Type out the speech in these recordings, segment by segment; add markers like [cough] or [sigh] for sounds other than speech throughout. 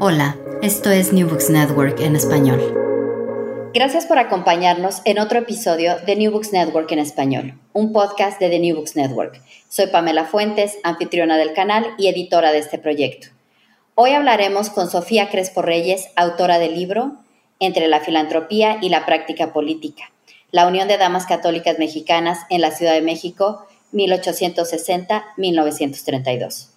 Hola, esto es New Books Network en español. Gracias por acompañarnos en otro episodio de New Books Network en español, un podcast de The New Books Network. Soy Pamela Fuentes, anfitriona del canal y editora de este proyecto. Hoy hablaremos con Sofía Crespo Reyes, autora del libro Entre la filantropía y la práctica política, la Unión de Damas Católicas Mexicanas en la Ciudad de México, 1860-1932.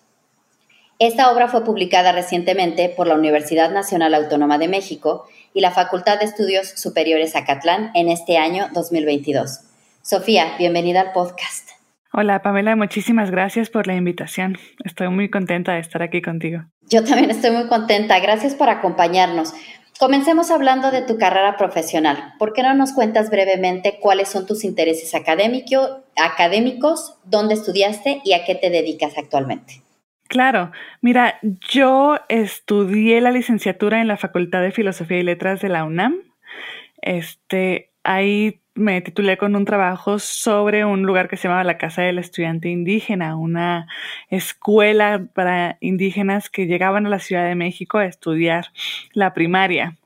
Esta obra fue publicada recientemente por la Universidad Nacional Autónoma de México y la Facultad de Estudios Superiores Acatlán en este año 2022. Sofía, bienvenida al podcast. Hola Pamela, muchísimas gracias por la invitación. Estoy muy contenta de estar aquí contigo. Yo también estoy muy contenta. Gracias por acompañarnos. Comencemos hablando de tu carrera profesional. ¿Por qué no nos cuentas brevemente cuáles son tus intereses académicos, dónde estudiaste y a qué te dedicas actualmente? Claro, mira, yo estudié la licenciatura en la Facultad de Filosofía y Letras de la UNAM. Este, ahí me titulé con un trabajo sobre un lugar que se llamaba la Casa del Estudiante Indígena, una escuela para indígenas que llegaban a la Ciudad de México a estudiar la primaria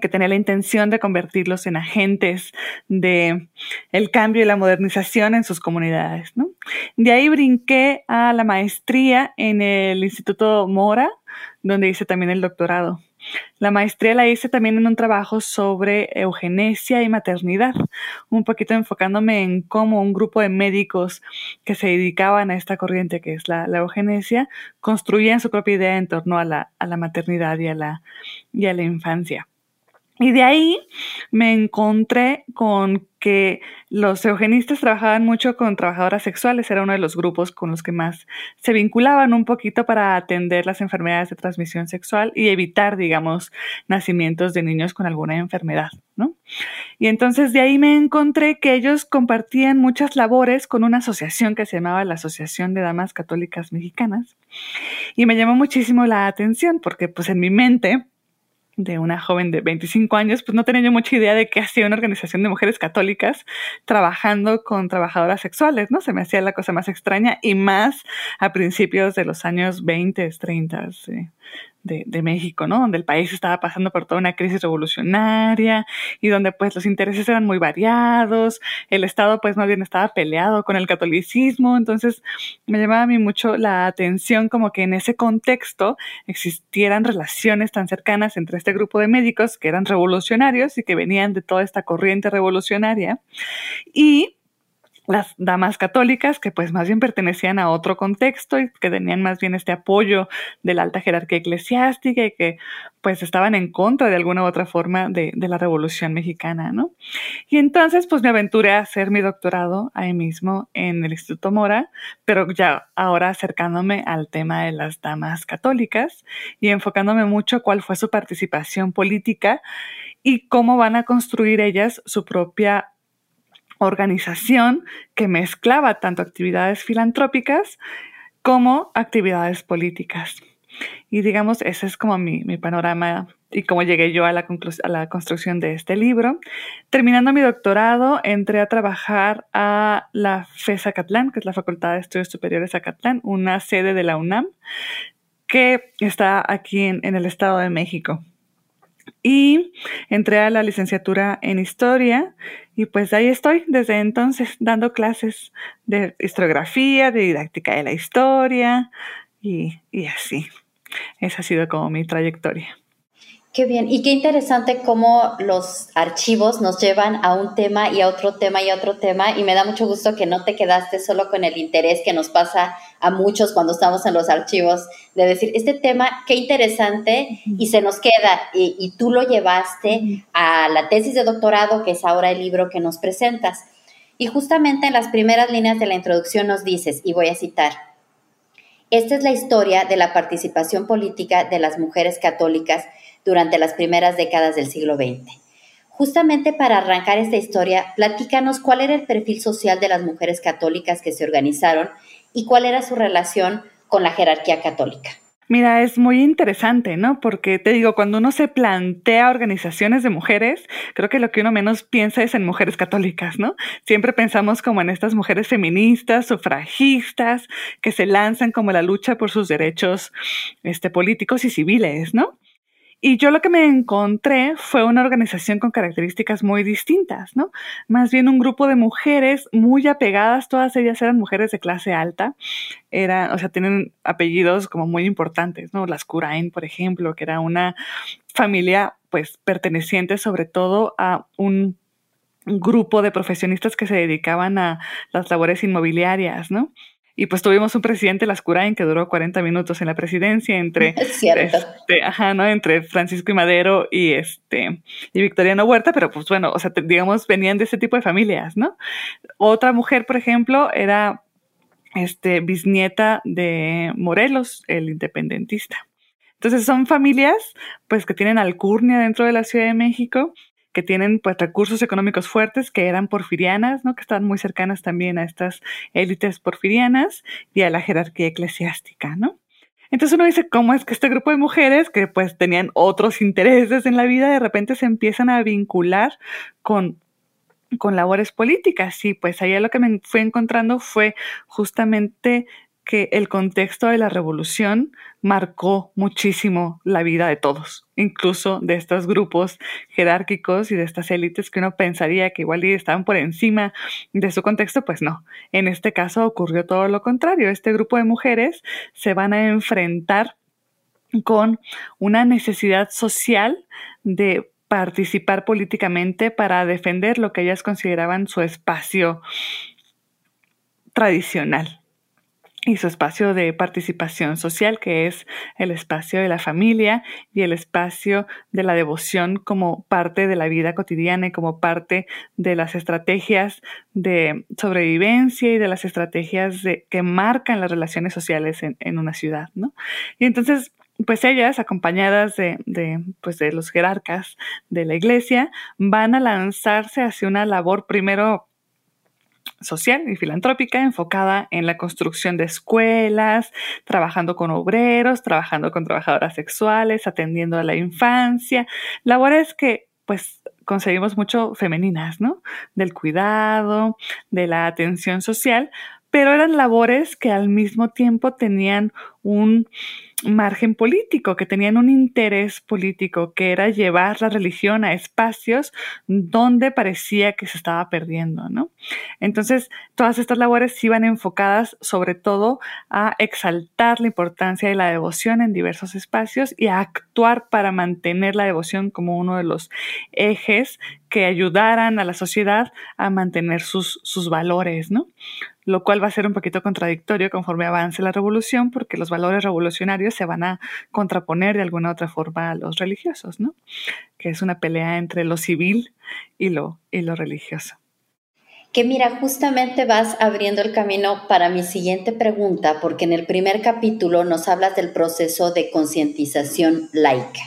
que tenía la intención de convertirlos en agentes de el cambio y la modernización en sus comunidades. ¿no? De ahí brinqué a la maestría en el Instituto Mora, donde hice también el doctorado. La maestría la hice también en un trabajo sobre eugenesia y maternidad, un poquito enfocándome en cómo un grupo de médicos que se dedicaban a esta corriente que es la, eugenesia construían su propia idea en torno a la, la maternidad la, y a la infancia. Y de ahí me encontré con que los eugenistas trabajaban mucho con trabajadoras sexuales, era uno de los grupos con los que más se vinculaban un poquito para atender las enfermedades de transmisión sexual y evitar, digamos, nacimientos de niños con alguna enfermedad, ¿no? Y entonces de ahí me encontré que ellos compartían muchas labores con una asociación que se llamaba la Asociación de Damas Católicas Mexicanas y me llamó muchísimo la atención porque pues en mi mente de una joven de 25 años, pues no tenía yo mucha idea de qué hacía una organización de mujeres católicas trabajando con trabajadoras sexuales, ¿no? Se me hacía la cosa más extraña y más a principios de los años 20, 30, sí de, México, ¿no? Donde el país estaba pasando por toda una crisis revolucionaria y donde pues los intereses eran muy variados, el Estado pues más bien estaba peleado con el catolicismo, entonces me llamaba a mí mucho la atención como que en ese contexto existieran relaciones tan cercanas entre este grupo de médicos que eran revolucionarios y que venían de toda esta corriente revolucionaria y las damas católicas, que pues más bien pertenecían a otro contexto y que tenían más bien este apoyo de la alta jerarquía eclesiástica y que pues estaban en contra de alguna u otra forma de, la revolución mexicana, ¿no? Y entonces pues me aventuré a hacer mi doctorado ahí mismo en el Instituto Mora, pero ya ahora acercándome al tema de las damas católicas y enfocándome mucho cuál fue su participación política y cómo van a construir ellas su propia organización que mezclaba tanto actividades filantrópicas como actividades políticas. Y digamos, ese es como mi, panorama y cómo llegué yo a la, a la construcción de este libro. Terminando mi doctorado, entré a trabajar a la FES Catlán, que es la Facultad de Estudios Superiores Acatlán, una sede de la UNAM, que está aquí en, en el Estado de México. Y entré a la licenciatura en historia y pues ahí estoy desde entonces dando clases de historiografía, de didáctica de la historia y, y así. Esa ha sido como mi trayectoria. Qué bien, y qué interesante cómo los archivos nos llevan a un tema y a otro tema y a otro tema, y me da mucho gusto que no te quedaste solo con el interés que nos pasa a muchos cuando estamos en los archivos, de decir, este tema, qué interesante, y se nos queda, y, y tú lo llevaste a la tesis de doctorado, que es ahora el libro que nos presentas. Y justamente en las primeras líneas de la introducción nos dices, y voy a citar, esta es la historia de la participación política de las mujeres católicas durante las primeras décadas del siglo XX. Justamente para arrancar esta historia, platícanos cuál era el perfil social de las mujeres católicas que se organizaron y cuál era su relación con la jerarquía católica. Mira, es muy interesante, ¿no? Porque te digo, cuando uno se plantea organizaciones de mujeres, creo que lo que uno menos piensa es en mujeres católicas, ¿no? Siempre pensamos como en estas mujeres feministas, sufragistas, que se lanzan como la lucha por sus derechos este, políticos y civiles, ¿no? Y yo lo que me encontré fue una organización con características muy distintas, ¿no? Más bien un grupo de mujeres muy apegadas, todas ellas eran mujeres de clase alta, era, o sea, tienen apellidos como muy importantes, ¿no? Las Curain, por ejemplo, que era una familia pues perteneciente sobre todo a un grupo de profesionistas que se dedicaban a las labores inmobiliarias, ¿no? Y pues tuvimos un presidente, Lascurain, que duró 40 minutos en la presidencia entre, [laughs] este, ajá, ¿no? entre Francisco y Madero y, este, y Victoriano Huerta, pero pues bueno, o sea, digamos, venían de ese tipo de familias, ¿no? Otra mujer, por ejemplo, era este, bisnieta de Morelos, el independentista. Entonces son familias pues que tienen alcurnia dentro de la Ciudad de México que tienen pues recursos económicos fuertes, que eran porfirianas, ¿no? que estaban muy cercanas también a estas élites porfirianas y a la jerarquía eclesiástica, ¿no? Entonces uno dice, ¿cómo es que este grupo de mujeres que pues tenían otros intereses en la vida de repente se empiezan a vincular con con labores políticas. Y pues ahí lo que me fui encontrando fue justamente que el contexto de la revolución marcó muchísimo la vida de todos, incluso de estos grupos jerárquicos y de estas élites que uno pensaría que igual estaban por encima de su contexto, pues no. En este caso ocurrió todo lo contrario. Este grupo de mujeres se van a enfrentar con una necesidad social de participar políticamente para defender lo que ellas consideraban su espacio tradicional y su espacio de participación social, que es el espacio de la familia y el espacio de la devoción como parte de la vida cotidiana y como parte de las estrategias de sobrevivencia y de las estrategias de, que marcan las relaciones sociales en, en una ciudad, ¿no? Y entonces, pues ellas, acompañadas de, de, pues de los jerarcas de la iglesia, van a lanzarse hacia una labor primero social y filantrópica enfocada en la construcción de escuelas, trabajando con obreros, trabajando con trabajadoras sexuales, atendiendo a la infancia, labores que pues conseguimos mucho femeninas, ¿no? Del cuidado, de la atención social, pero eran labores que al mismo tiempo tenían un margen político, que tenían un interés político, que era llevar la religión a espacios donde parecía que se estaba perdiendo, ¿no? Entonces, todas estas labores iban enfocadas sobre todo a exaltar la importancia de la devoción en diversos espacios y a actuar para mantener la devoción como uno de los ejes que ayudaran a la sociedad a mantener sus, sus valores, ¿no? Lo cual va a ser un poquito contradictorio conforme avance la revolución, porque los valores revolucionarios se van a contraponer de alguna otra forma a los religiosos, ¿no? Que es una pelea entre lo civil y lo, y lo religioso. Que mira, justamente vas abriendo el camino para mi siguiente pregunta, porque en el primer capítulo nos hablas del proceso de concientización laica.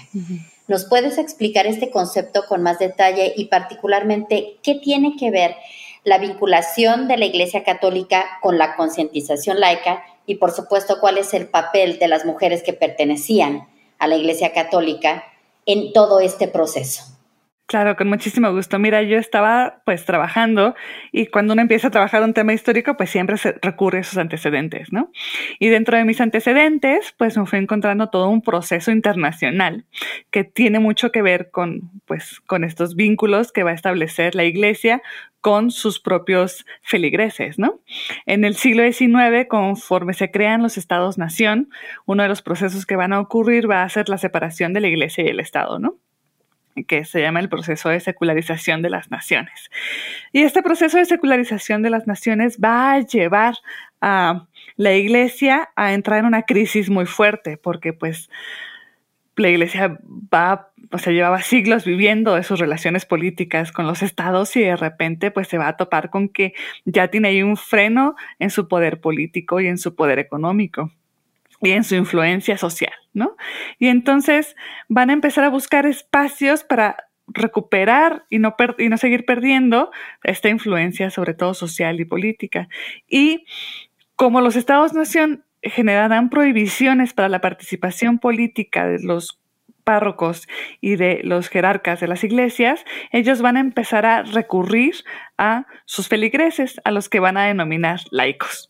¿Nos puedes explicar este concepto con más detalle y particularmente qué tiene que ver la vinculación de la Iglesia Católica con la concientización laica y por supuesto cuál es el papel de las mujeres que pertenecían a la Iglesia Católica en todo este proceso. Claro, con muchísimo gusto. Mira, yo estaba pues trabajando y cuando uno empieza a trabajar un tema histórico, pues siempre se recurre a sus antecedentes, ¿no? Y dentro de mis antecedentes, pues me fui encontrando todo un proceso internacional que tiene mucho que ver con pues con estos vínculos que va a establecer la Iglesia con sus propios feligreses, ¿no? En el siglo XIX, conforme se crean los estados-nación, uno de los procesos que van a ocurrir va a ser la separación de la Iglesia y el Estado, ¿no? Que se llama el proceso de secularización de las naciones. Y este proceso de secularización de las naciones va a llevar a la iglesia a entrar en una crisis muy fuerte, porque pues la iglesia va, o sea, llevaba siglos viviendo de sus relaciones políticas con los estados y de repente pues se va a topar con que ya tiene ahí un freno en su poder político y en su poder económico y en su influencia social, ¿no? Y entonces van a empezar a buscar espacios para recuperar y no, y no seguir perdiendo esta influencia, sobre todo social y política. Y como los estados-nación generarán prohibiciones para la participación política de los párrocos y de los jerarcas de las iglesias, ellos van a empezar a recurrir a sus feligreses, a los que van a denominar laicos.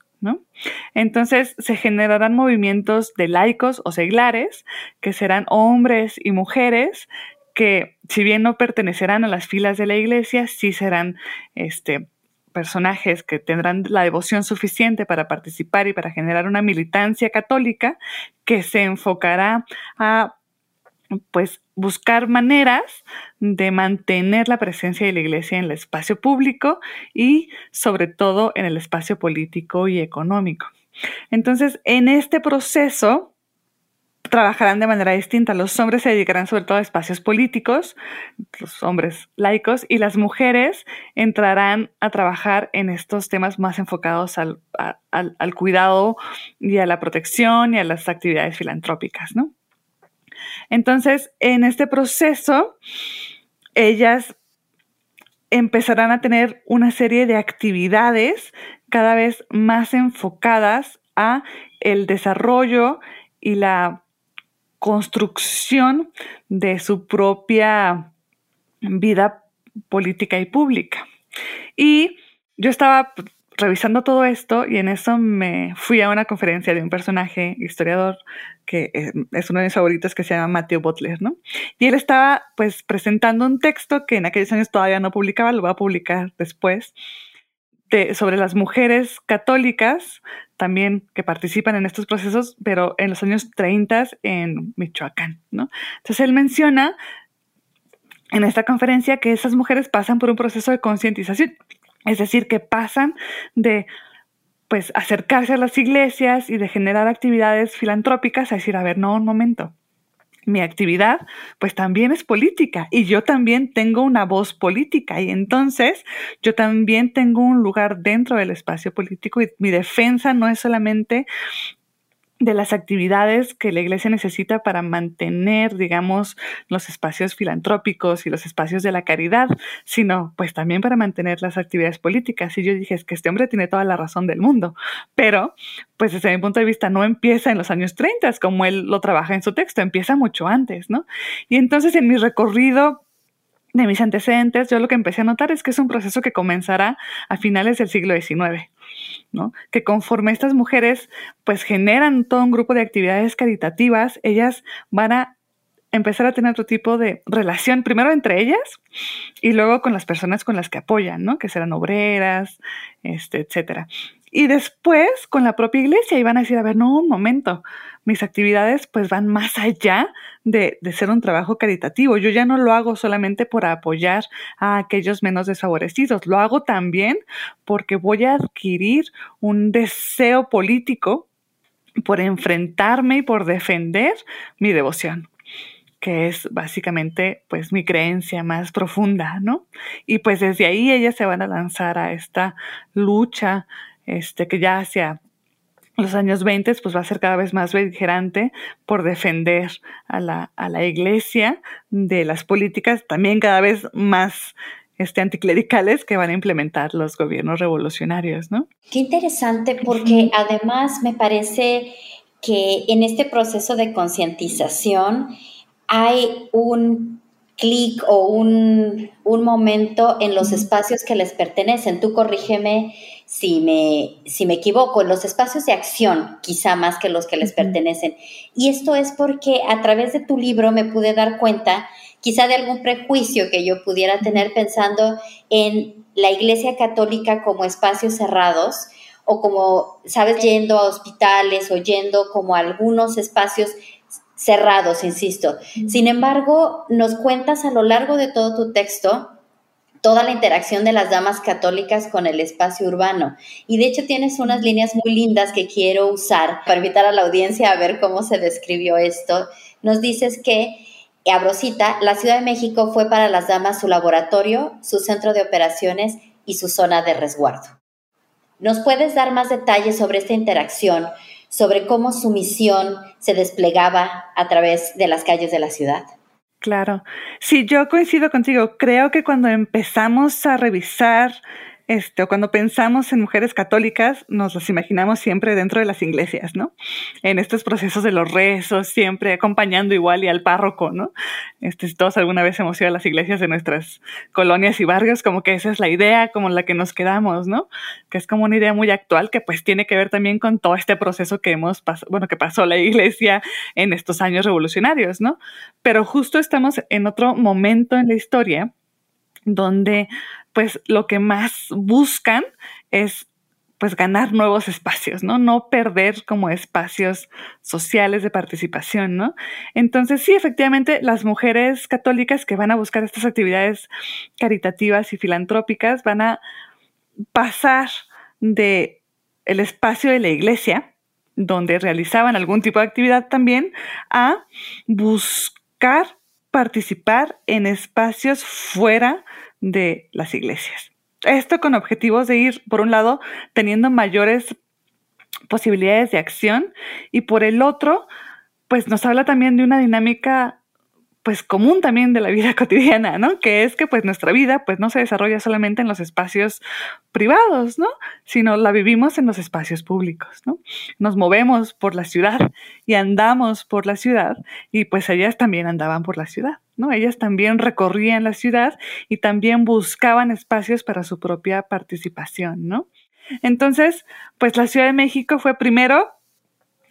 Entonces se generarán movimientos de laicos o seglares, que serán hombres y mujeres que, si bien no pertenecerán a las filas de la iglesia, sí serán este, personajes que tendrán la devoción suficiente para participar y para generar una militancia católica que se enfocará a pues buscar maneras de mantener la presencia de la iglesia en el espacio público y sobre todo en el espacio político y económico. Entonces, en este proceso trabajarán de manera distinta. Los hombres se dedicarán sobre todo a espacios políticos, los hombres laicos, y las mujeres entrarán a trabajar en estos temas más enfocados al, al cuidado y a la protección y a las actividades filantrópicas, ¿no? Entonces, en este proceso, ellas empezarán a tener una serie de actividades cada vez más enfocadas a el desarrollo y la construcción de su propia vida política y pública. Y yo estaba revisando todo esto y en eso me fui a una conferencia de un personaje historiador que eh, es uno de mis favoritos que se llama Matthew Butler, ¿no? Y él estaba pues presentando un texto que en aquellos años todavía no publicaba, lo va a publicar después, de, sobre las mujeres católicas también que participan en estos procesos, pero en los años 30 en Michoacán, ¿no? Entonces él menciona en esta conferencia que esas mujeres pasan por un proceso de concientización es decir, que pasan de pues acercarse a las iglesias y de generar actividades filantrópicas a decir, a ver, no, un momento. Mi actividad pues también es política y yo también tengo una voz política y entonces yo también tengo un lugar dentro del espacio político y mi defensa no es solamente de las actividades que la iglesia necesita para mantener, digamos, los espacios filantrópicos y los espacios de la caridad, sino pues también para mantener las actividades políticas. Y yo dije, es que este hombre tiene toda la razón del mundo, pero pues desde mi punto de vista no empieza en los años 30, como él lo trabaja en su texto, empieza mucho antes, ¿no? Y entonces en mi recorrido de mis antecedentes, yo lo que empecé a notar es que es un proceso que comenzará a finales del siglo XIX. ¿No? Que conforme estas mujeres pues generan todo un grupo de actividades caritativas, ellas van a empezar a tener otro tipo de relación, primero entre ellas y luego con las personas con las que apoyan, ¿no? Que serán obreras, este, etcétera. Y después con la propia iglesia y van a decir, a ver, no, un momento, mis actividades pues van más allá de, de, ser un trabajo caritativo. Yo ya no lo hago solamente por apoyar a aquellos menos desfavorecidos, lo hago también porque voy a adquirir un deseo político por enfrentarme y por defender mi devoción que es básicamente pues mi creencia más profunda, ¿no? Y pues desde ahí ellas se van a lanzar a esta lucha este, que ya hacia los años 20 pues va a ser cada vez más beligerante por defender a la, a la iglesia de las políticas también cada vez más este, anticlericales que van a implementar los gobiernos revolucionarios, ¿no? Qué interesante, porque además me parece que en este proceso de concientización hay un clic o un, un, momento en los espacios que les pertenecen. Tú corrígeme si me, si me equivoco, en los espacios de acción, quizá más que los que les pertenecen. Y esto es porque a través de tu libro me pude dar cuenta quizá de algún prejuicio que yo pudiera tener pensando en la Iglesia Católica como espacios cerrados o como, sabes, yendo a hospitales o yendo como a algunos espacios cerrados, insisto. Sin embargo, nos cuentas a lo largo de todo tu texto toda la interacción de las damas católicas con el espacio urbano. Y de hecho tienes unas líneas muy lindas que quiero usar para invitar a la audiencia a ver cómo se describió esto. Nos dices que, Abrosita, la Ciudad de México fue para las damas su laboratorio, su centro de operaciones y su zona de resguardo. ¿Nos puedes dar más detalles sobre esta interacción, sobre cómo su misión se desplegaba a través de las calles de la ciudad? Claro. Sí, yo coincido contigo. Creo que cuando empezamos a revisar este, cuando pensamos en mujeres católicas, nos las imaginamos siempre dentro de las iglesias, ¿no? En estos procesos de los rezos, siempre acompañando igual y al párroco, ¿no? Este, todos alguna vez hemos ido a las iglesias de nuestras colonias y barrios, como que esa es la idea, como la que nos quedamos, ¿no? Que es como una idea muy actual que pues tiene que ver también con todo este proceso que hemos bueno, que pasó la iglesia en estos años revolucionarios, ¿no? Pero justo estamos en otro momento en la historia donde pues lo que más buscan es pues ganar nuevos espacios, ¿no? No perder como espacios sociales de participación, ¿no? Entonces, sí, efectivamente, las mujeres católicas que van a buscar estas actividades caritativas y filantrópicas van a pasar de el espacio de la iglesia, donde realizaban algún tipo de actividad también, a buscar participar en espacios fuera de las iglesias. Esto con objetivos de ir, por un lado, teniendo mayores posibilidades de acción y por el otro, pues nos habla también de una dinámica pues común también de la vida [laughs] cotidiana, ¿no? Que es que pues nuestra vida pues no se desarrolla solamente en los espacios privados, ¿no? Sino la vivimos en los espacios públicos, ¿no? Nos movemos por la ciudad y andamos por la ciudad y pues ellas también andaban por la ciudad, ¿no? Ellas también recorrían la ciudad y también buscaban espacios para su propia participación, ¿no? Entonces, pues la Ciudad de México fue primero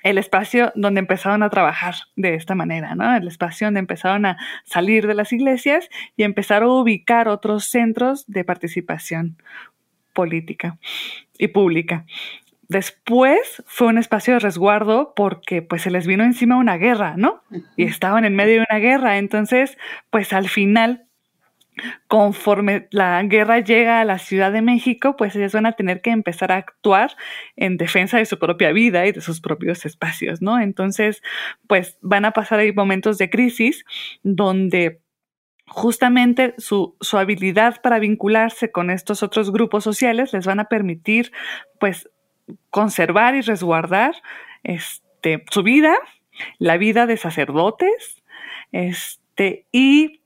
el espacio donde empezaron a trabajar de esta manera, ¿no? El espacio donde empezaron a salir de las iglesias y empezar a ubicar otros centros de participación política y pública. Después fue un espacio de resguardo porque pues se les vino encima una guerra, ¿no? Y estaban en medio de una guerra, entonces pues al final conforme la guerra llega a la Ciudad de México, pues ellas van a tener que empezar a actuar en defensa de su propia vida y de sus propios espacios, ¿no? Entonces, pues van a pasar ahí momentos de crisis donde justamente su, su habilidad para vincularse con estos otros grupos sociales les van a permitir, pues, conservar y resguardar este, su vida, la vida de sacerdotes, este, y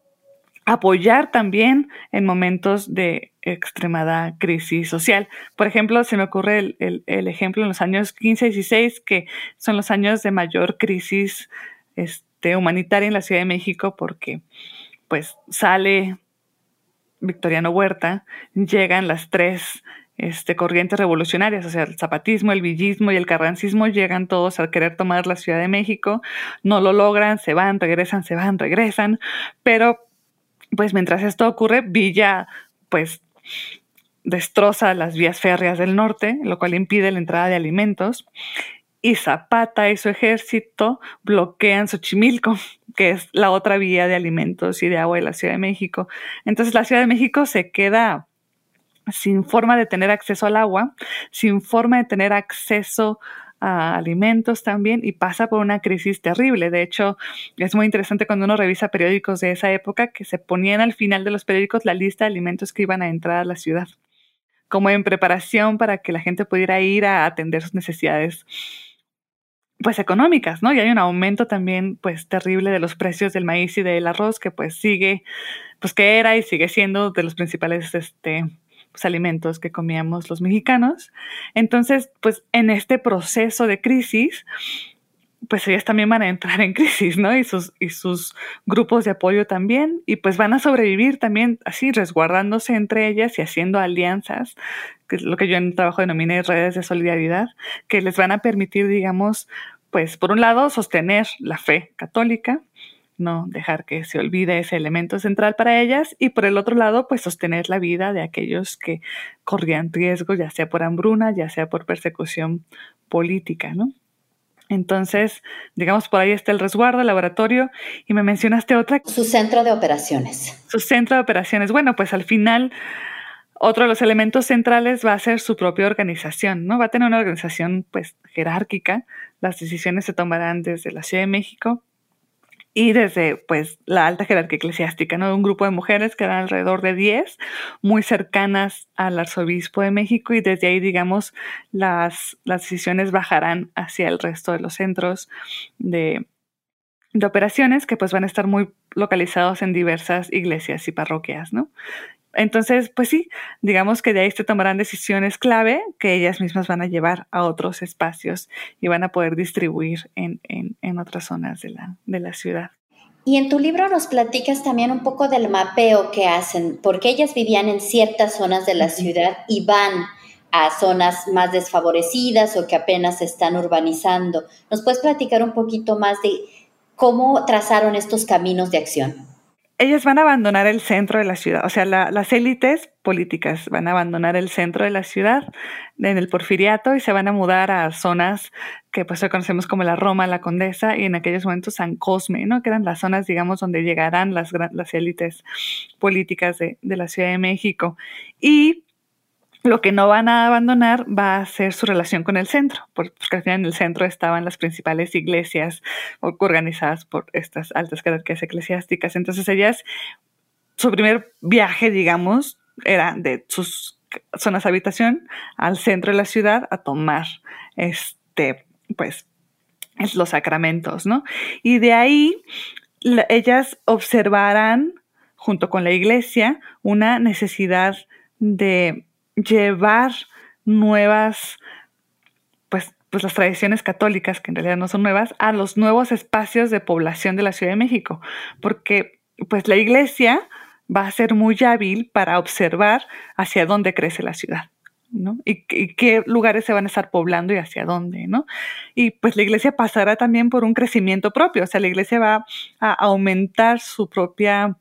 apoyar también en momentos de extremada crisis social. Por ejemplo, se me ocurre el, ejemplo en los años 15 y 16, que son los años de mayor crisis este, humanitaria en la Ciudad de México, porque pues sale Victoriano Huerta, llegan las tres este, corrientes revolucionarias, o sea, el zapatismo, el villismo y el carrancismo llegan todos a querer tomar la Ciudad de México, no lo logran, se van, regresan, se van, regresan, pero pues mientras esto ocurre, Villa pues destroza las vías férreas del norte, lo cual impide la entrada de alimentos, y Zapata y su ejército bloquean Xochimilco, [laughs] que es la otra vía de alimentos y de agua de la Ciudad de México. Entonces la Ciudad de México se queda sin forma de tener acceso al agua, sin forma de tener acceso a alimentos también y pasa por una crisis terrible. De hecho, es muy interesante cuando uno revisa periódicos de esa época que se ponían al final de los periódicos la lista de alimentos que iban a entrar a la ciudad, como en preparación para que la gente pudiera ir a atender sus necesidades pues económicas, ¿no? Y hay un aumento también pues terrible de los precios del maíz y del arroz que pues sigue, pues que era y sigue siendo de los principales este, alimentos que comíamos los mexicanos. Entonces, pues en este proceso de crisis, pues ellas también van a entrar en crisis, ¿no? Y sus, y sus grupos de apoyo también, y pues van a sobrevivir también así, resguardándose entre ellas y haciendo alianzas, que es lo que yo en el trabajo denominé redes de solidaridad, que les van a permitir, digamos, pues por un lado, sostener la fe católica, no dejar que se olvide ese elemento central para ellas y por el otro lado, pues sostener la vida de aquellos que corrían riesgo, ya sea por hambruna, ya sea por persecución política, ¿no? Entonces, digamos, por ahí está el resguardo, el laboratorio, y me mencionaste otra. Su centro de operaciones. Su centro de operaciones. Bueno, pues al final, otro de los elementos centrales va a ser su propia organización, ¿no? Va a tener una organización, pues, jerárquica. Las decisiones se tomarán desde la Ciudad de México, y desde pues la alta jerarquía eclesiástica, ¿no? Un grupo de mujeres que eran alrededor de 10, muy cercanas al arzobispo de México y desde ahí, digamos, las, las decisiones bajarán hacia el resto de los centros de, de operaciones que pues van a estar muy localizados en diversas iglesias y parroquias, ¿no? Entonces, pues sí, digamos que de ahí se tomarán decisiones clave que ellas mismas van a llevar a otros espacios y van a poder distribuir en, en, otras zonas de la, de la ciudad. Y en tu libro nos platicas también un poco del mapeo que hacen, porque ellas vivían en ciertas zonas de la ciudad y van a zonas más desfavorecidas o que apenas se están urbanizando. ¿Nos puedes platicar un poquito más de cómo trazaron estos caminos de acción? Ellas van a abandonar el centro de la ciudad, o sea, las élites políticas van a abandonar el centro de la ciudad en el porfiriato y se van a mudar a zonas que pues hoy conocemos como la Roma, la Condesa y en aquellos momentos San Cosme, ¿no? Que eran las zonas, digamos, donde llegarán las, las élites políticas de, de la Ciudad de México. Y lo que no van a abandonar va a ser su relación con el centro, porque al final en el centro estaban las principales iglesias organizadas por estas altas jerarquías eclesiásticas. Entonces ellas, su primer viaje, digamos, era de sus zonas de habitación al centro de la ciudad a tomar este, pues, los sacramentos, ¿no? Y de ahí ellas observarán, junto con la iglesia, una necesidad de llevar nuevas, pues, pues las tradiciones católicas, que en realidad no son nuevas, a los nuevos espacios de población de la Ciudad de México, porque pues la iglesia va a ser muy hábil para observar hacia dónde crece la ciudad. ¿no? Y, qué lugares se van a estar poblando y hacia dónde, ¿no? Y pues la iglesia pasará también por un crecimiento propio, o sea, la iglesia va a aumentar su propia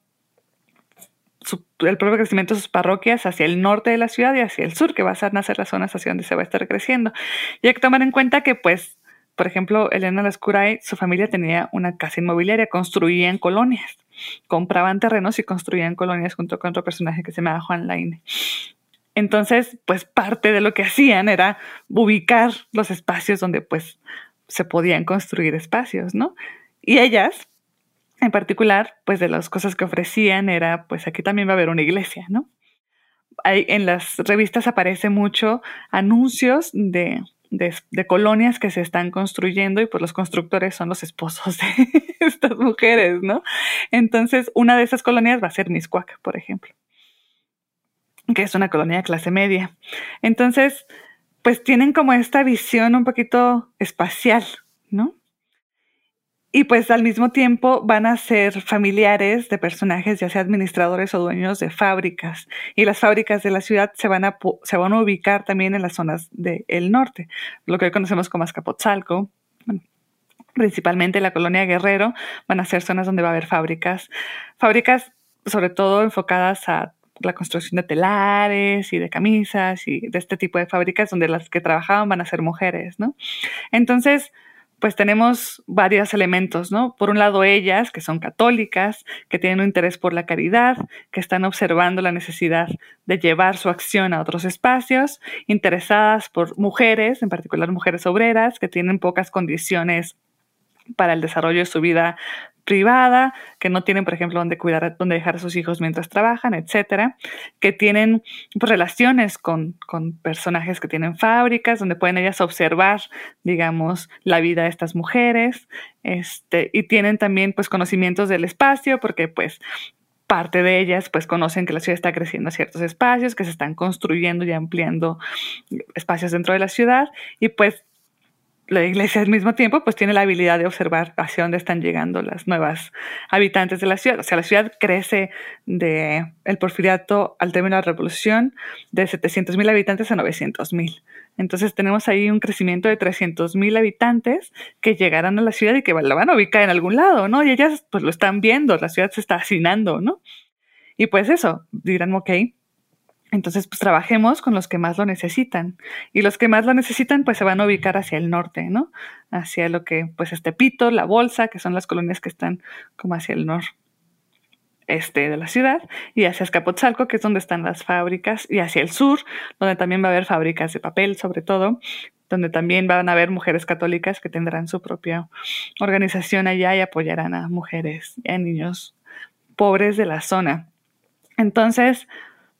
el propio crecimiento de sus parroquias hacia el norte de la ciudad y hacia el sur, que va a nacer las zonas hacia donde se va a estar creciendo. Y hay que tomar en cuenta que, pues, por ejemplo, Elena Lascuray, su familia tenía una casa inmobiliaria, construían colonias, compraban terrenos y construían colonias junto con otro personaje que se llama Juan Laine. Entonces, pues parte de lo que hacían era ubicar los espacios donde pues se podían construir espacios, ¿no? Y ellas, en particular, pues de las cosas que ofrecían era, pues aquí también va a haber una iglesia, ¿no? Hay, en las revistas aparece mucho anuncios de, de, colonias que se están construyendo y pues los constructores son los esposos de [laughs] estas mujeres, ¿no? Entonces, una de esas colonias va a ser Miscuac, por ejemplo, que es una colonia de clase media. Entonces, pues tienen como esta visión un poquito espacial, ¿no? Y pues al mismo tiempo van a ser familiares de personajes, ya sea administradores o dueños de fábricas. Y las fábricas de la ciudad se van a, se van a ubicar también en las zonas del norte, lo que hoy conocemos como Azcapotzalco. principalmente la colonia Guerrero van a ser zonas donde va a haber fábricas. Fábricas sobre todo enfocadas a la construcción de telares y de camisas y de este tipo de fábricas donde las que trabajaban van a ser mujeres, ¿no? Entonces, pues tenemos varios elementos, ¿no? Por un lado, ellas, que son católicas, que tienen un interés por la caridad, que están observando la necesidad de llevar su acción a otros espacios, interesadas por mujeres, en particular mujeres obreras, que tienen pocas condiciones para el desarrollo de su vida privada, que no tienen, por ejemplo, dónde cuidar, dónde dejar a sus hijos mientras trabajan, etcétera, que tienen pues, relaciones con, con, personajes que tienen fábricas, donde pueden ellas observar, digamos, la vida de estas mujeres, este, y tienen también, pues, conocimientos del espacio, porque, pues, parte de ellas pues conocen que la ciudad está creciendo a ciertos espacios, que se están construyendo y ampliando espacios dentro de la ciudad y pues la iglesia al mismo tiempo pues tiene la habilidad de observar hacia dónde están llegando las nuevas habitantes de la ciudad. O sea, la ciudad crece de el porfiriato al término de la revolución de 700 mil habitantes a 900 mil. Entonces tenemos ahí un crecimiento de 300 mil habitantes que llegarán a la ciudad y que la van a ubicar en algún lado, ¿no? Y ellas pues lo están viendo, la ciudad se está hacinando, ¿no? Y pues eso, dirán, ok, entonces, pues trabajemos con los que más lo necesitan. Y los que más lo necesitan, pues se van a ubicar hacia el norte, ¿no? Hacia lo que, pues, es Tepito, La Bolsa, que son las colonias que están como hacia el norte este de la ciudad, y hacia Escapotzalco, que es donde están las fábricas, y hacia el sur, donde también va a haber fábricas de papel, sobre todo, donde también van a haber mujeres católicas que tendrán su propia organización allá y apoyarán a mujeres y a niños pobres de la zona. Entonces,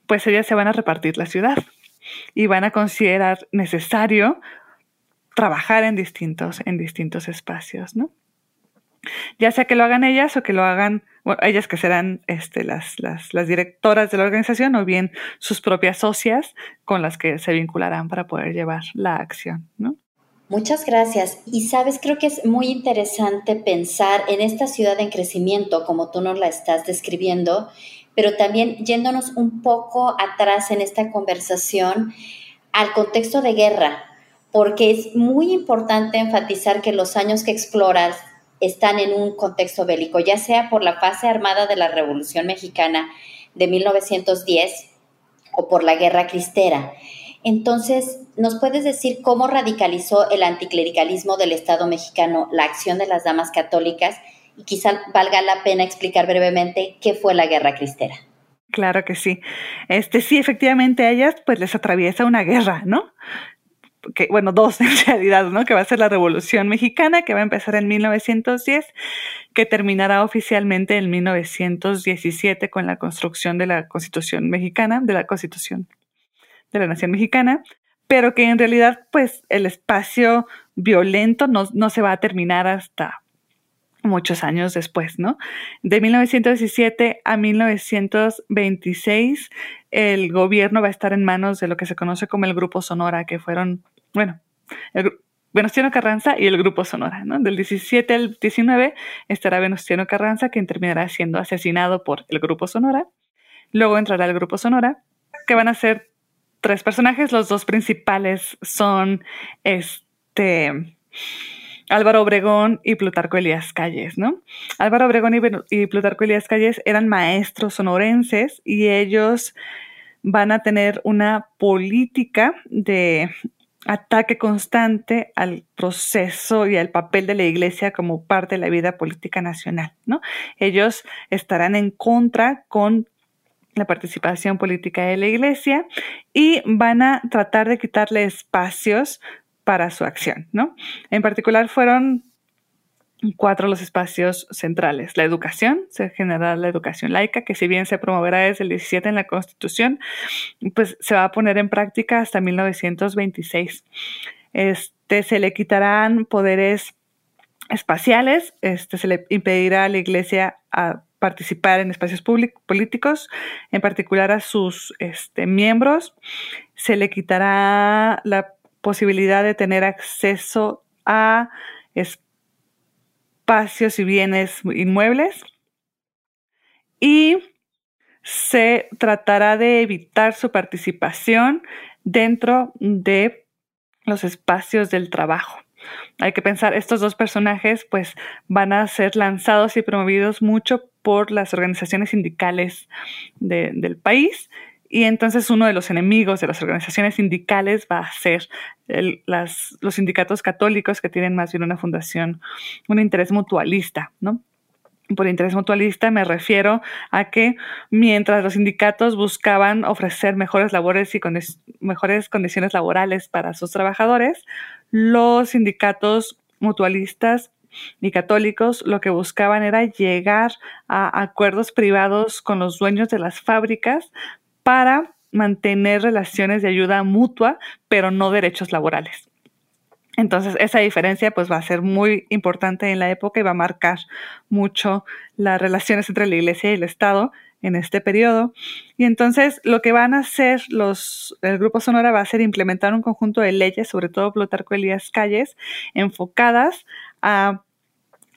pues ellas se van a repartir la ciudad y van a considerar necesario trabajar en distintos, en distintos espacios, ¿no? Ya sea que lo hagan ellas o que lo hagan, bueno, ellas que serán este, las, las, las directoras de la organización o bien sus propias socias con las que se vincularán para poder llevar la acción, ¿no? Muchas gracias. Y sabes, creo que es muy interesante pensar en esta ciudad en crecimiento, como tú nos la estás describiendo, pero también yéndonos un poco atrás en esta conversación al contexto de guerra, porque es muy importante enfatizar que los años que exploras están en un contexto bélico, ya sea por la fase armada de la Revolución Mexicana de 1910 o por la Guerra Cristera. Entonces, ¿nos puedes decir cómo radicalizó el anticlericalismo del Estado mexicano la acción de las damas católicas y quizá valga la pena explicar brevemente qué fue la guerra cristera. Claro que sí. Este sí, efectivamente a ellas pues les atraviesa una guerra, ¿no? Bueno, dos [laughs] en realidad, ¿no? Que va a ser la Revolución Mexicana, que va a empezar en 1910, que terminará oficialmente en 1917 con la construcción de la Constitución Mexicana, de la Constitución de la Nación Mexicana, pero que en realidad, pues, el espacio violento no, no se va a terminar hasta muchos años después, ¿no? De 1917 a 1926, el gobierno va a estar en manos de lo que se conoce como el Grupo Sonora, que fueron, bueno, Venustiano Carranza y el Grupo Sonora, ¿no? Del 17 al 19 estará Venustiano Carranza, quien terminará siendo asesinado por el Grupo Sonora. Luego entrará el Grupo Sonora, que van a ser tres personajes. Los dos principales son este Álvaro Obregón y Plutarco Elías Calles, ¿no? Álvaro Obregón y, Plutarco Elías Calles eran maestros sonorenses y ellos van a tener una política de ataque constante al proceso y al papel de la iglesia como parte de la vida política nacional, ¿no? Ellos estarán en contra con la participación política de la iglesia y van a tratar de quitarle espacios para su acción, ¿no? En particular fueron cuatro los espacios centrales. La educación, se generará la educación laica, que si bien se promoverá desde el 17 en la Constitución, pues se va a poner en práctica hasta 1926. Este, se le quitarán poderes espaciales, este, se le impedirá a la Iglesia participar en espacios políticos, en particular a sus este, miembros, se le quitará la posibilidad de tener acceso a espacios y bienes inmuebles y se tratará de evitar su participación dentro de los espacios del trabajo. Hay que pensar, estos dos personajes pues van a ser lanzados y promovidos mucho por las organizaciones sindicales del país y entonces uno de los enemigos de las organizaciones sindicales va a ser los sindicatos católicos que tienen más bien una fundación, un interés mutualista, ¿no? Por interés mutualista me refiero a que mientras los sindicatos buscaban ofrecer mejores labores y mejores condiciones laborales para sus trabajadores, los sindicatos mutualistas y católicos lo que buscaban era llegar a acuerdos privados con los dueños de las fábricas para mantener relaciones de ayuda mutua, pero no derechos laborales. Entonces, esa diferencia pues va a ser muy importante en la época y va a marcar mucho las relaciones entre la iglesia y el Estado en este periodo. Y entonces lo que van a hacer los, el Grupo Sonora va a ser implementar un conjunto de leyes, sobre todo Plutarco Elías Calles, enfocadas a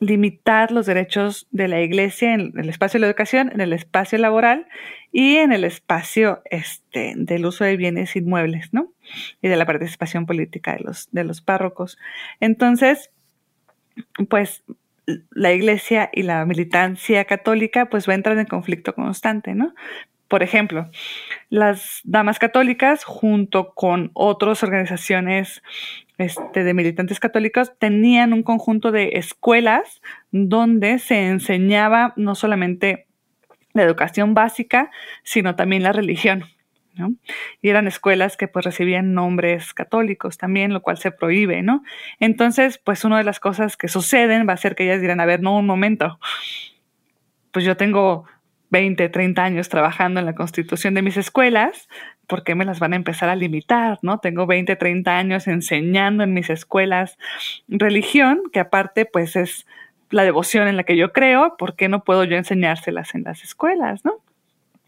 limitar los derechos de la iglesia en el espacio de la educación, en el espacio laboral y en el espacio este, del uso de bienes inmuebles, ¿no? Y de la participación política de los, de los párrocos. Entonces, pues la iglesia y la militancia católica pues va a entrar en conflicto constante, ¿no? Por ejemplo, las damas católicas junto con otras organizaciones este, de militantes católicos tenían un conjunto de escuelas donde se enseñaba no solamente la educación básica, sino también la religión. Y eran escuelas que pues recibían nombres católicos también, lo cual se prohíbe, ¿no? Entonces, pues una de las cosas que suceden va a ser que ellas dirán, a ver, no, un momento, pues yo tengo 20, 30 años trabajando en la constitución de mis escuelas, ¿por qué me las van a empezar a limitar, no? Tengo 20, 30 años enseñando en mis escuelas religión, que aparte pues es la devoción en la que yo creo, ¿por qué no puedo yo enseñárselas en las escuelas, no?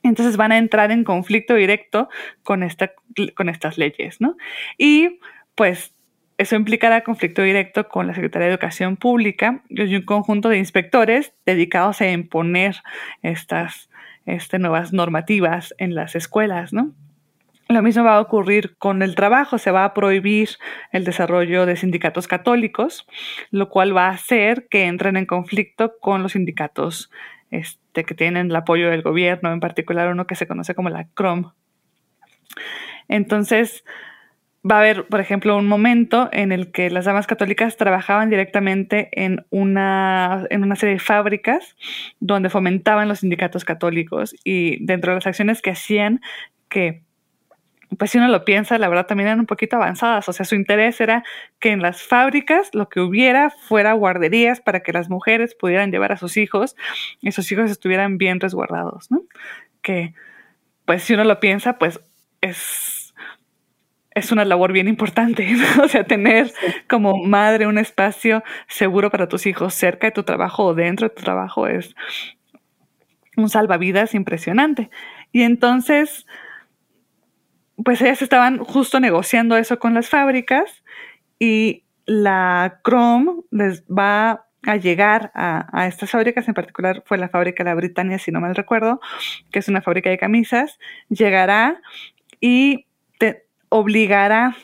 Entonces van a entrar en conflicto directo con, esta, con estas leyes, ¿no? Y pues eso implicará conflicto directo con la Secretaría de Educación Pública y un conjunto de inspectores dedicados a imponer estas este, nuevas normativas en las escuelas, ¿no? Lo mismo va a ocurrir con el trabajo, se va a prohibir el desarrollo de sindicatos católicos, lo cual va a hacer que entren en conflicto con los sindicatos este, que tienen el apoyo del gobierno, en particular uno que se conoce como la CROM. Entonces, va a haber, por ejemplo, un momento en el que las damas católicas trabajaban directamente en una, en una serie de fábricas donde fomentaban los sindicatos católicos y dentro de las acciones que hacían que pues si uno lo piensa, la verdad también eran un poquito avanzadas. O sea, su interés era que en las fábricas lo que hubiera fuera guarderías para que las mujeres pudieran llevar a sus hijos y sus hijos estuvieran bien resguardados, ¿no? Que, pues si uno lo piensa, pues es, es una labor bien importante, [laughs] ¿no? O sea, tener como madre un espacio seguro para tus hijos cerca de tu trabajo o dentro de tu trabajo es un salvavidas impresionante. Y entonces, pues ellas estaban justo negociando eso con las fábricas y la Chrome les va a llegar a, estas fábricas, en particular fue la fábrica la Britannia, si no mal recuerdo, que es una fábrica de camisas, llegará y obligará,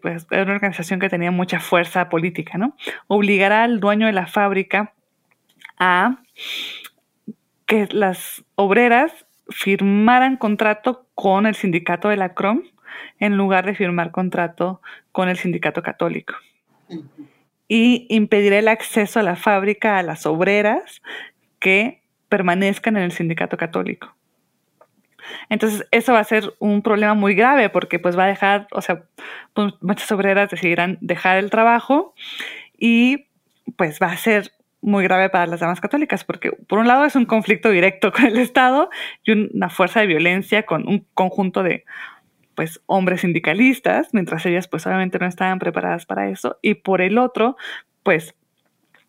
pues era una organización que tenía mucha fuerza política, ¿no? Obligará al dueño de la fábrica a que las obreras firmaran contrato con el sindicato de la CROM en lugar de firmar contrato con el sindicato católico. Y impedir el acceso a la fábrica a las obreras que permanezcan en el sindicato católico. Entonces, eso va a ser un problema muy grave porque pues va a dejar, o sea, pues, muchas obreras decidirán dejar el trabajo y pues va a ser muy grave para las damas católicas, porque por un lado es un conflicto directo con el Estado y una fuerza de violencia con un conjunto de pues hombres sindicalistas, mientras ellas pues obviamente no estaban preparadas para eso, y por el otro, pues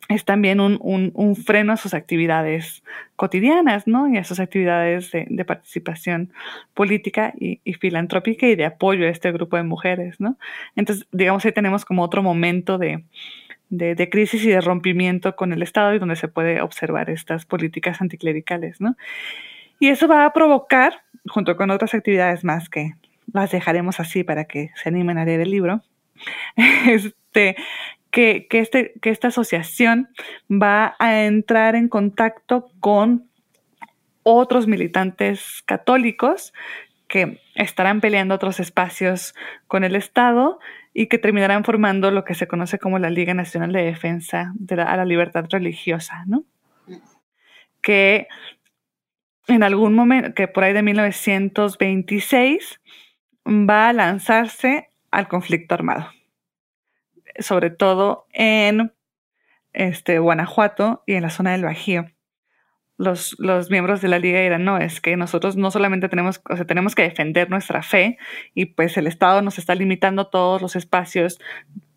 es también un, un, freno a sus actividades cotidianas, ¿no? Y a sus actividades de, participación política y, y, filantrópica y de apoyo a este grupo de mujeres, ¿no? Entonces, digamos, ahí tenemos como otro momento de, de, crisis y de rompimiento con el Estado y donde se puede observar estas políticas anticlericales, ¿no? Y eso va a provocar, junto con otras actividades más que las dejaremos así para que se animen a leer el libro, [laughs] este, que, que, este, que esta asociación va a entrar en contacto con otros militantes católicos que estarán peleando otros espacios con el Estado y que terminarán formando lo que se conoce como la Liga Nacional de Defensa de la, a la Libertad Religiosa, ¿no? Que en algún momento, que por ahí de 1926, va a lanzarse al conflicto armado, sobre todo en este, Guanajuato y en la zona del Bajío. Los, los, miembros de la liga dirán, no, es que nosotros no solamente tenemos, o sea, tenemos que defender nuestra fe y pues el Estado nos está limitando todos los espacios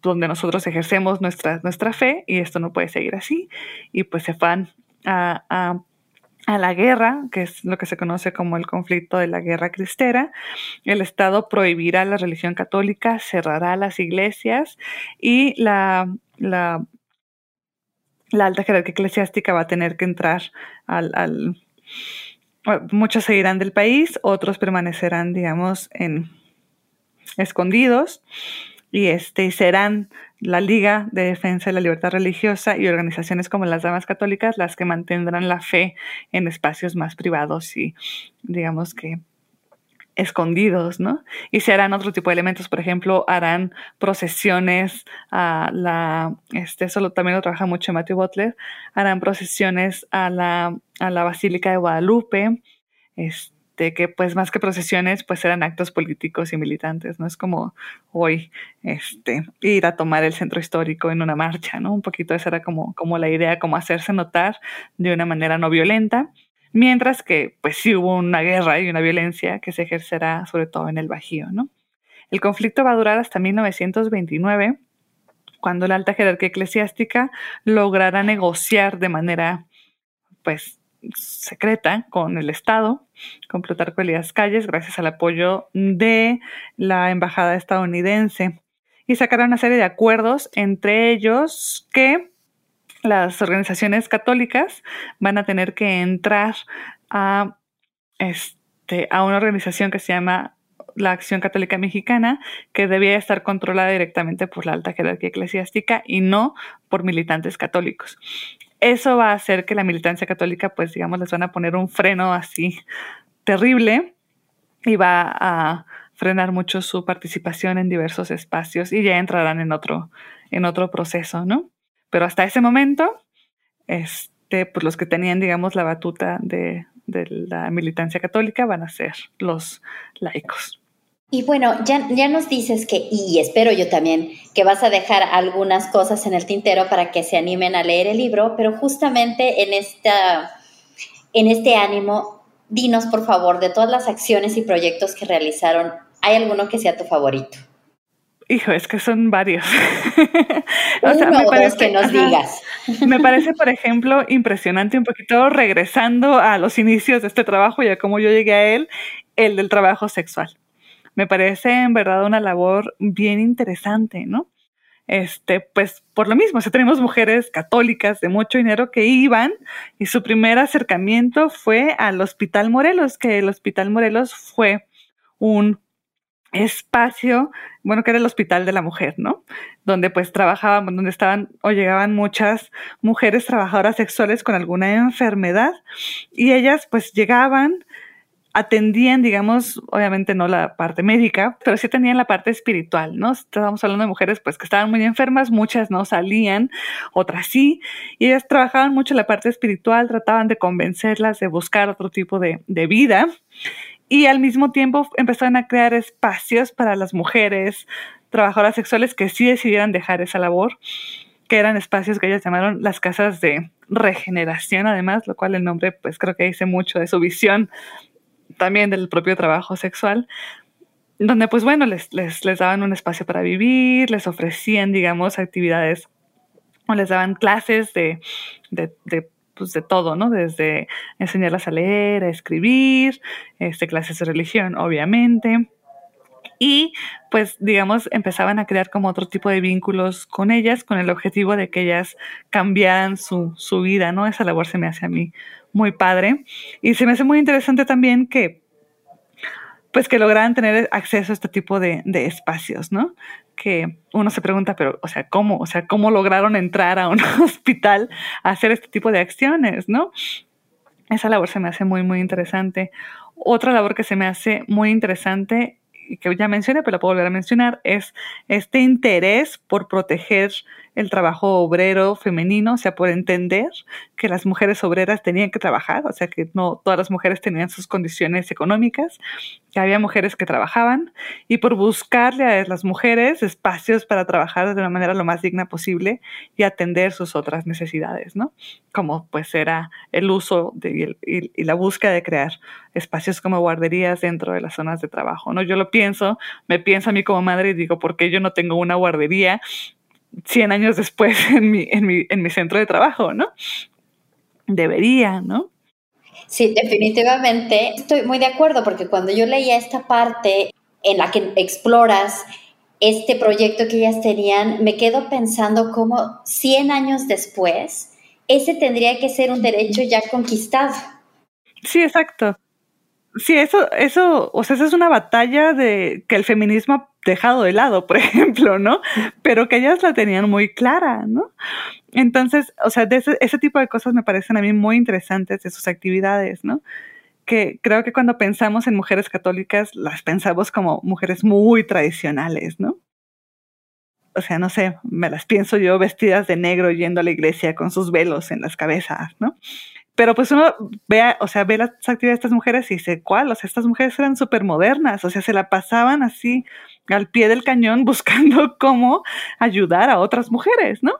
donde nosotros ejercemos nuestra, nuestra fe y esto no puede seguir así. Y pues se van a, a la guerra, que es lo que se conoce como el conflicto de la guerra cristera. El Estado prohibirá la religión católica, cerrará las iglesias y la, la, la alta jerarquía eclesiástica va a tener que entrar al, muchos se irán del país, otros permanecerán, digamos, en escondidos y este serán la Liga de Defensa de la Libertad Religiosa y organizaciones como las Damas Católicas las que mantendrán la fe en espacios más privados y digamos que escondidos, ¿no? Y se harán otro tipo de elementos, por ejemplo, harán procesiones a la, este, eso también lo trabaja mucho Matthew Butler, harán procesiones a la, a la Basílica de Guadalupe, este, que pues más que procesiones, pues eran actos políticos y militantes, ¿no? Es como hoy, este, ir a tomar el centro histórico en una marcha, ¿no? Un poquito esa era como, como la idea, como hacerse notar de una manera no violenta, mientras que pues sí hubo una guerra y una violencia que se ejercerá sobre todo en el Bajío, ¿no? El conflicto va a durar hasta 1929, cuando la alta jerarquía eclesiástica logrará negociar de manera, pues, secreta con el Estado, con Plutarco Elías Calles, gracias al apoyo de la embajada estadounidense. Y sacaron una serie de acuerdos, entre ellos que las organizaciones católicas van a tener que entrar a, este, a una organización que se llama la Acción Católica Mexicana, que debía estar controlada directamente por la alta jerarquía eclesiástica y no por militantes católicos eso va a hacer que la militancia católica, pues digamos, les van a poner un freno así terrible y va a frenar mucho su participación en diversos espacios y ya entrarán en otro, en otro proceso, ¿no? Pero hasta ese momento, este, pues los que tenían, digamos, la batuta de, de la militancia católica van a ser los laicos. Y bueno, ya, ya nos dices que, y espero yo también, que vas a dejar algunas cosas en el tintero para que se animen a leer el libro, pero justamente en, esta, en este ánimo, dinos por favor, de todas las acciones y proyectos que realizaron, ¿hay alguno que sea tu favorito? Hijo, es que son varios. [laughs] o sea, me parece, que nos digas. [laughs] me parece, por ejemplo, impresionante un poquito regresando a los inicios de este trabajo y a cómo yo llegué a él, el del trabajo sexual me parece en verdad una labor bien interesante, ¿no? Este, pues por lo mismo, si tenemos mujeres católicas de mucho dinero que iban y su primer acercamiento fue al Hospital Morelos, que el Hospital Morelos fue un espacio, bueno, que era el Hospital de la Mujer, ¿no? Donde pues trabajaban, donde estaban o llegaban muchas mujeres trabajadoras sexuales con alguna enfermedad y ellas pues llegaban, atendían, digamos, obviamente no la parte médica, pero sí tenían la parte espiritual, ¿no? Estábamos hablando de mujeres pues que estaban muy enfermas, muchas no salían, otras sí, y ellas trabajaban mucho la parte espiritual, trataban de convencerlas de buscar otro tipo de, de vida y al mismo tiempo empezaron a crear espacios para las mujeres trabajadoras sexuales que sí decidieran dejar esa labor que eran espacios que ellas llamaron las casas de regeneración, además, lo cual el nombre, pues creo que dice mucho de su visión también del propio trabajo sexual, donde pues bueno, les, les, les daban un espacio para vivir, les ofrecían, digamos, actividades o les daban clases de, de, de pues de todo, ¿no? Desde enseñarlas a leer, a escribir, este, clases de religión, obviamente. Y pues, digamos, empezaban a crear como otro tipo de vínculos con ellas, con el objetivo de que ellas cambiaran su, su vida, ¿no? Esa labor se me hace a mí muy padre. Y se me hace muy interesante también que, pues que lograran tener acceso a este tipo de, de, espacios, ¿no? Que uno se pregunta, pero, o sea, ¿cómo? O sea, ¿cómo lograron entrar a un [laughs] hospital a hacer este tipo de acciones, ¿no? Esa labor se me hace muy, muy interesante. Otra labor que se me hace muy interesante y que ya mencioné, pero la puedo volver a mencionar, es este interés por proteger el trabajo obrero femenino, o sea, por entender que las mujeres obreras tenían que trabajar, o sea, que no todas las mujeres tenían sus condiciones económicas, que había mujeres que trabajaban, y por buscarle a las mujeres espacios para trabajar de una manera lo más digna posible y atender sus otras necesidades, ¿no? Como pues era el uso de, y, y la búsqueda de crear espacios como guarderías dentro de las zonas de trabajo, ¿no? Yo lo pienso, me pienso a mí como madre y digo, ¿por qué yo no tengo una guardería 100 años después [laughs] en mi, en mi, en mi centro de trabajo, ¿no? Debería, ¿no? Sí, definitivamente estoy muy de acuerdo porque cuando yo leía esta parte en la que exploras este proyecto que ellas tenían, me quedo pensando cómo 100 años después, ese tendría que ser un derecho ya conquistado. Sí, exacto. Sí, eso, eso, o sea, esa es una batalla de que el feminismo ha dejado de lado, por [laughs] ejemplo, ¿no? Pero que ellas la tenían muy clara, ¿no? Entonces, o sea, ese, ese tipo de cosas me parecen a mí muy interesantes de sus actividades, ¿no? Que creo que cuando pensamos en mujeres católicas, las pensamos como mujeres muy tradicionales, ¿no? O sea, no sé, me las pienso yo vestidas de negro yendo a la iglesia con sus velos en las cabezas, ¿no? Pero pues uno ve, o sea, ve las actividades de estas mujeres y dice, ¿cuál? O sea, estas mujeres eran súper modernas, o sea, se la pasaban así al pie del cañón [laughs] buscando cómo ayudar a otras mujeres, ¿no?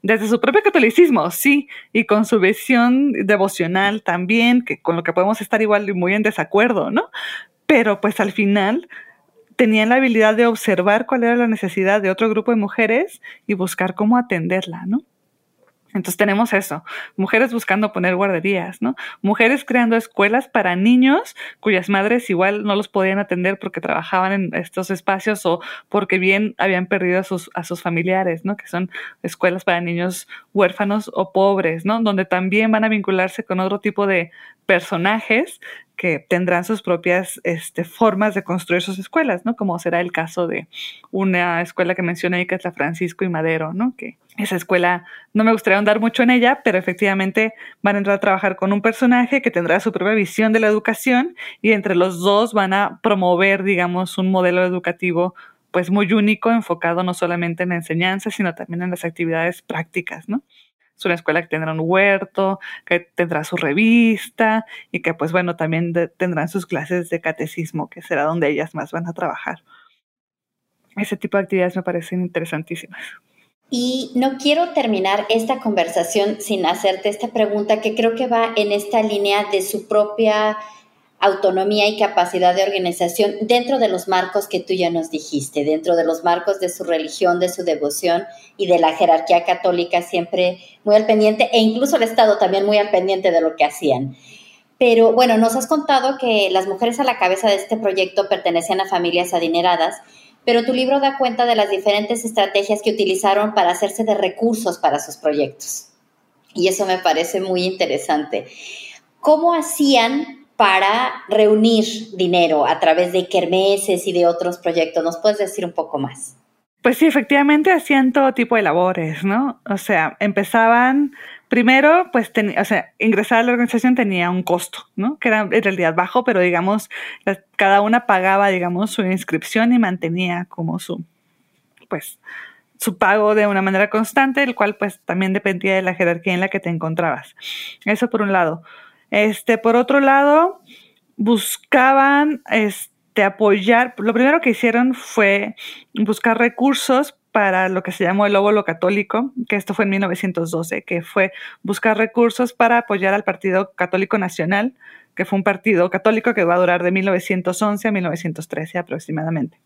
Desde su propio catolicismo, sí, y con su visión devocional también, que con lo que podemos estar igual muy en desacuerdo, ¿no? Pero pues al final tenían la habilidad de observar cuál era la necesidad de otro grupo de mujeres y buscar cómo atenderla, ¿no? Entonces tenemos eso, mujeres buscando poner guarderías, ¿no? Mujeres creando escuelas para niños cuyas madres igual no los podían atender porque trabajaban en estos espacios o porque bien habían perdido a sus, a sus familiares, ¿no? Que son escuelas para niños huérfanos o pobres, ¿no? Donde también van a vincularse con otro tipo de personajes que tendrán sus propias este, formas de construir sus escuelas, ¿no? Como será el caso de una escuela que mencioné ahí, que es la Francisco y Madero, ¿no? Que esa escuela, no me gustaría andar mucho en ella, pero efectivamente van a entrar a trabajar con un personaje que tendrá su propia visión de la educación y entre los dos van a promover, digamos, un modelo educativo pues muy único, enfocado no solamente en la enseñanza, sino también en las actividades prácticas, ¿no? Es una escuela que tendrá un huerto, que tendrá su revista y que pues bueno, también tendrán sus clases de catecismo, que será donde ellas más van a trabajar. Ese tipo de actividades me parecen interesantísimas. Y no quiero terminar esta conversación sin hacerte esta pregunta que creo que va en esta línea de su propia autonomía y capacidad de organización dentro de los marcos que tú ya nos dijiste, dentro de los marcos de su religión, de su devoción y de la jerarquía católica siempre muy al pendiente e incluso el Estado también muy al pendiente de lo que hacían. Pero bueno, nos has contado que las mujeres a la cabeza de este proyecto pertenecían a familias adineradas, pero tu libro da cuenta de las diferentes estrategias que utilizaron para hacerse de recursos para sus proyectos. Y eso me parece muy interesante. ¿Cómo hacían para reunir dinero a través de kermeses y de otros proyectos. ¿Nos puedes decir un poco más? Pues sí, efectivamente hacían todo tipo de labores, ¿no? O sea, empezaban primero, pues, o sea, ingresar a la organización tenía un costo, ¿no? Que era en realidad bajo, pero digamos, cada una pagaba, digamos, su inscripción y mantenía como su, pues, su pago de una manera constante, el cual pues también dependía de la jerarquía en la que te encontrabas. Eso por un lado. Este, por otro lado, buscaban este, apoyar, lo primero que hicieron fue buscar recursos para lo que se llamó el óvulo católico, que esto fue en 1912, que fue buscar recursos para apoyar al Partido Católico Nacional, que fue un partido católico que va a durar de 1911 a 1913 aproximadamente.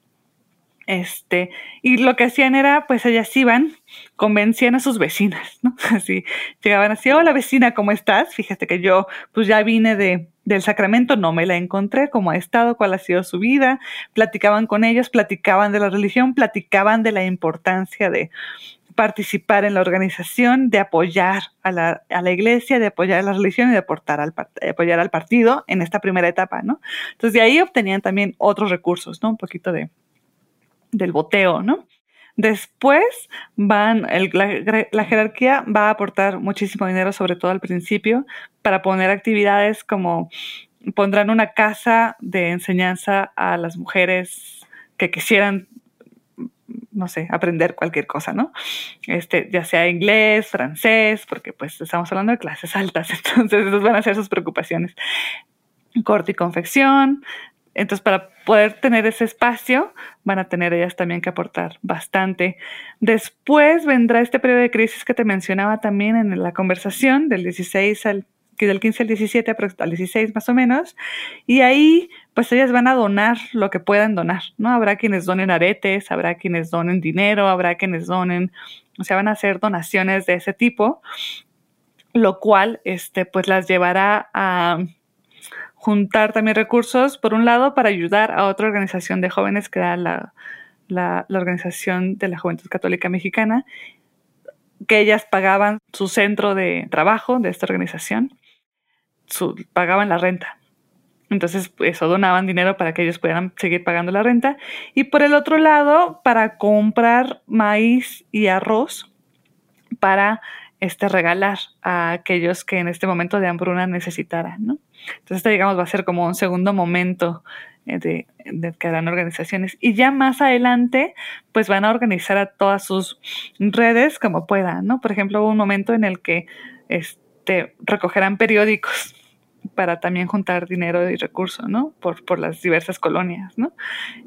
Este, y lo que hacían era, pues ellas iban, convencían a sus vecinas, ¿no? [laughs] Así, llegaban así, hola vecina, ¿cómo estás? Fíjate que yo, pues ya vine de, del Sacramento, no me la encontré, cómo ha estado, cuál ha sido su vida, platicaban con ellos, platicaban de la religión, platicaban de la importancia de participar en la organización, de apoyar a la, a la iglesia, de apoyar a la religión y de, aportar al, de apoyar al partido en esta primera etapa, ¿no? Entonces de ahí obtenían también otros recursos, ¿no? Un poquito de, del boteo, ¿no? Después van, la, jerarquía va a aportar muchísimo dinero, sobre todo al principio, para poner actividades como pondrán una casa de enseñanza a las mujeres que quisieran no sé, aprender cualquier cosa, ¿no? Este, ya sea inglés, francés, porque pues estamos hablando de clases altas, [laughs] entonces esas van a ser sus preocupaciones. Corte y confección. Entonces, para poder tener ese espacio, van a tener ellas también que aportar bastante. Después vendrá este periodo de crisis que te mencionaba también en la conversación, del 16 al del 15 al 17, al 16 más o menos, y ahí pues ellas van a donar lo que puedan donar, ¿no? Habrá quienes donen aretes, habrá quienes donen dinero, habrá quienes donen, o sea, van a hacer donaciones de ese tipo, lo cual, este, pues las llevará a juntar también recursos, por un lado, para ayudar a otra organización de jóvenes que era la, la, Organización de la Juventud Católica Mexicana, que ellas pagaban su centro de trabajo de esta organización pagaban la renta. Entonces, eso donaban dinero para que ellos pudieran seguir pagando la renta. Y por el otro lado, para comprar maíz y arroz para este, regalar a aquellos que en este momento de hambruna necesitaran, ¿no? Entonces, este, digamos, va a ser como un segundo momento eh, de, que harán organizaciones. Y ya más adelante, pues van a organizar a todas sus redes como puedan, ¿no? Por ejemplo, hubo un momento en el que este, recogerán periódicos para también juntar dinero y recursos, ¿no? Por, por las diversas colonias, ¿no?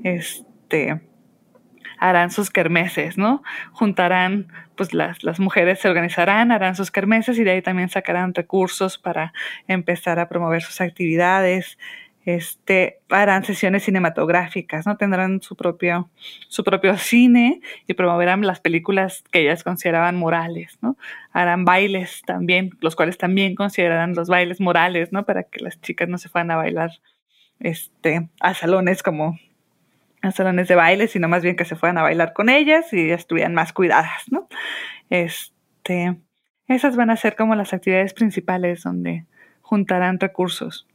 Este, harán sus kermeses, ¿no? Juntarán, pues las, las mujeres se organizarán, harán sus kermeses y de ahí también sacarán recursos para empezar a promover sus actividades, este, harán sesiones cinematográficas, ¿no? Tendrán su propio, su propio cine y promoverán las películas que ellas consideraban morales, ¿no? Harán bailes también, los cuales también considerarán los bailes morales, ¿no? Para que las chicas no se fueran a bailar, este, a salones como a salones de baile, sino más bien que se fueran a bailar con ellas y estuvieran más cuidadas, ¿no? Este, esas van a ser como las actividades principales donde juntarán recursos.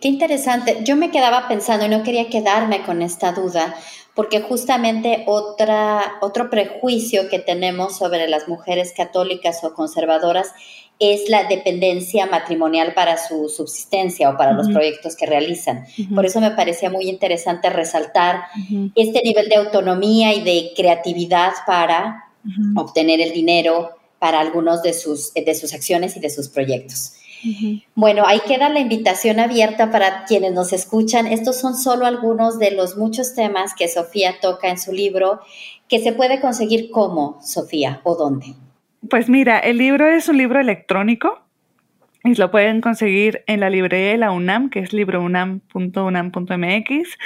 Qué interesante. Yo me quedaba pensando y no quería quedarme con esta duda, porque justamente otra, otro prejuicio que tenemos sobre las mujeres católicas o conservadoras es la dependencia matrimonial para su subsistencia o para los proyectos que realizan. Por eso me parecía muy interesante resaltar este nivel de autonomía y de creatividad para obtener el dinero para algunos de sus, de sus acciones y de sus proyectos. Bueno, ahí queda la invitación abierta para quienes nos escuchan. Estos son solo algunos de los muchos temas que Sofía toca en su libro, que se puede conseguir cómo, Sofía, o dónde. Pues mira, el libro es un libro electrónico y lo pueden conseguir en la librería de la UNAM, que es librounam.unam.mx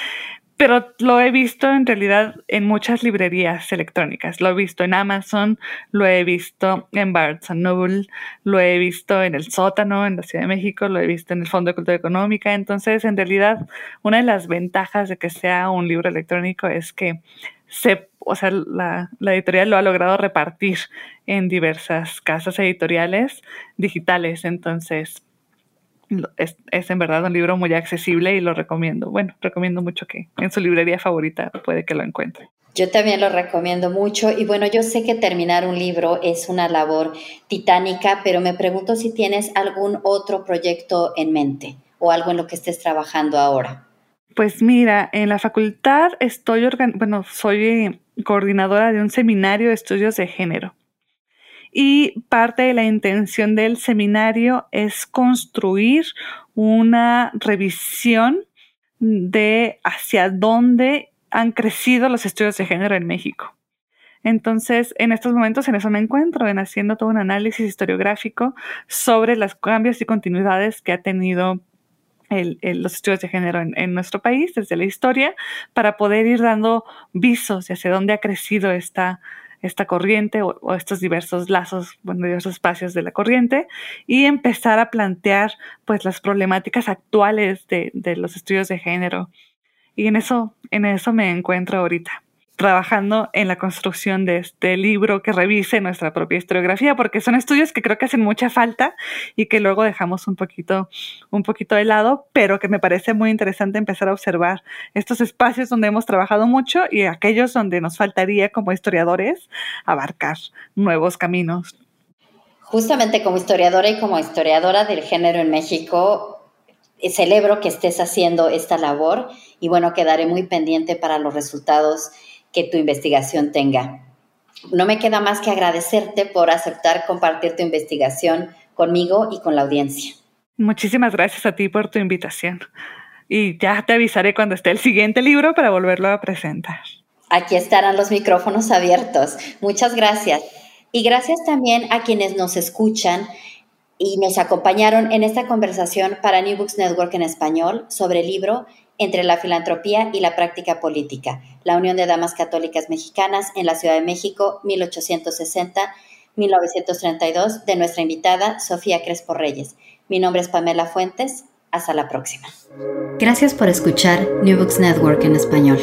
pero lo he visto en realidad en muchas librerías electrónicas. Lo he visto en Amazon, lo he visto en Barnes Noble, lo he visto en el sótano en la Ciudad de México, lo he visto en el Fondo de Cultura Económica. Entonces, en realidad, una de las ventajas de que sea un libro electrónico es que se, o sea, la, la editorial lo ha logrado repartir en diversas casas editoriales digitales. Entonces, es, es, en verdad un libro muy accesible y lo recomiendo. Bueno, recomiendo mucho que en su librería favorita puede que lo encuentre. Yo también lo recomiendo mucho y bueno, yo sé que terminar un libro es una labor titánica, pero me pregunto si tienes algún otro proyecto en mente o algo en lo que estés trabajando ahora. Pues mira, en la facultad estoy, bueno, soy coordinadora de un seminario de estudios de género y parte de la intención del seminario es construir una revisión de hacia dónde han crecido los estudios de género en México. Entonces, en estos momentos en eso me encuentro, en haciendo todo un análisis historiográfico sobre los cambios y continuidades que ha tenido los estudios de género en, en, nuestro país desde la historia para poder ir dando visos de hacia dónde ha crecido esta, esta corriente o, estos diversos lazos, bueno, diversos espacios de la corriente y empezar a plantear pues las problemáticas actuales de, de los estudios de género. Y en eso, en eso me encuentro ahorita trabajando en la construcción de este libro que revise nuestra propia historiografía, porque son estudios que creo que hacen mucha falta y que luego dejamos un poquito, un poquito de lado, pero que me parece muy interesante empezar a observar estos espacios donde hemos trabajado mucho y aquellos donde nos faltaría como historiadores abarcar nuevos caminos. Justamente como historiadora y como historiadora del género en México, eh, celebro que estés haciendo esta labor y bueno, quedaré muy pendiente para los resultados que tu investigación tenga. No me queda más que agradecerte por aceptar compartir tu investigación conmigo y con la audiencia. Muchísimas gracias a ti por tu invitación. Y ya te avisaré cuando esté el siguiente libro para volverlo a presentar. Aquí estarán los micrófonos abiertos. Muchas gracias. Y gracias también a quienes nos escuchan y nos acompañaron en esta conversación para New Books Network en español sobre el libro Entre la filantropía y la práctica política, la Unión de Damas Católicas Mexicanas en la Ciudad de México, 1860-1932, de nuestra invitada Sofía Crespo Reyes. Mi nombre es Pamela Fuentes. Hasta la próxima. Gracias por escuchar New Books Network en español.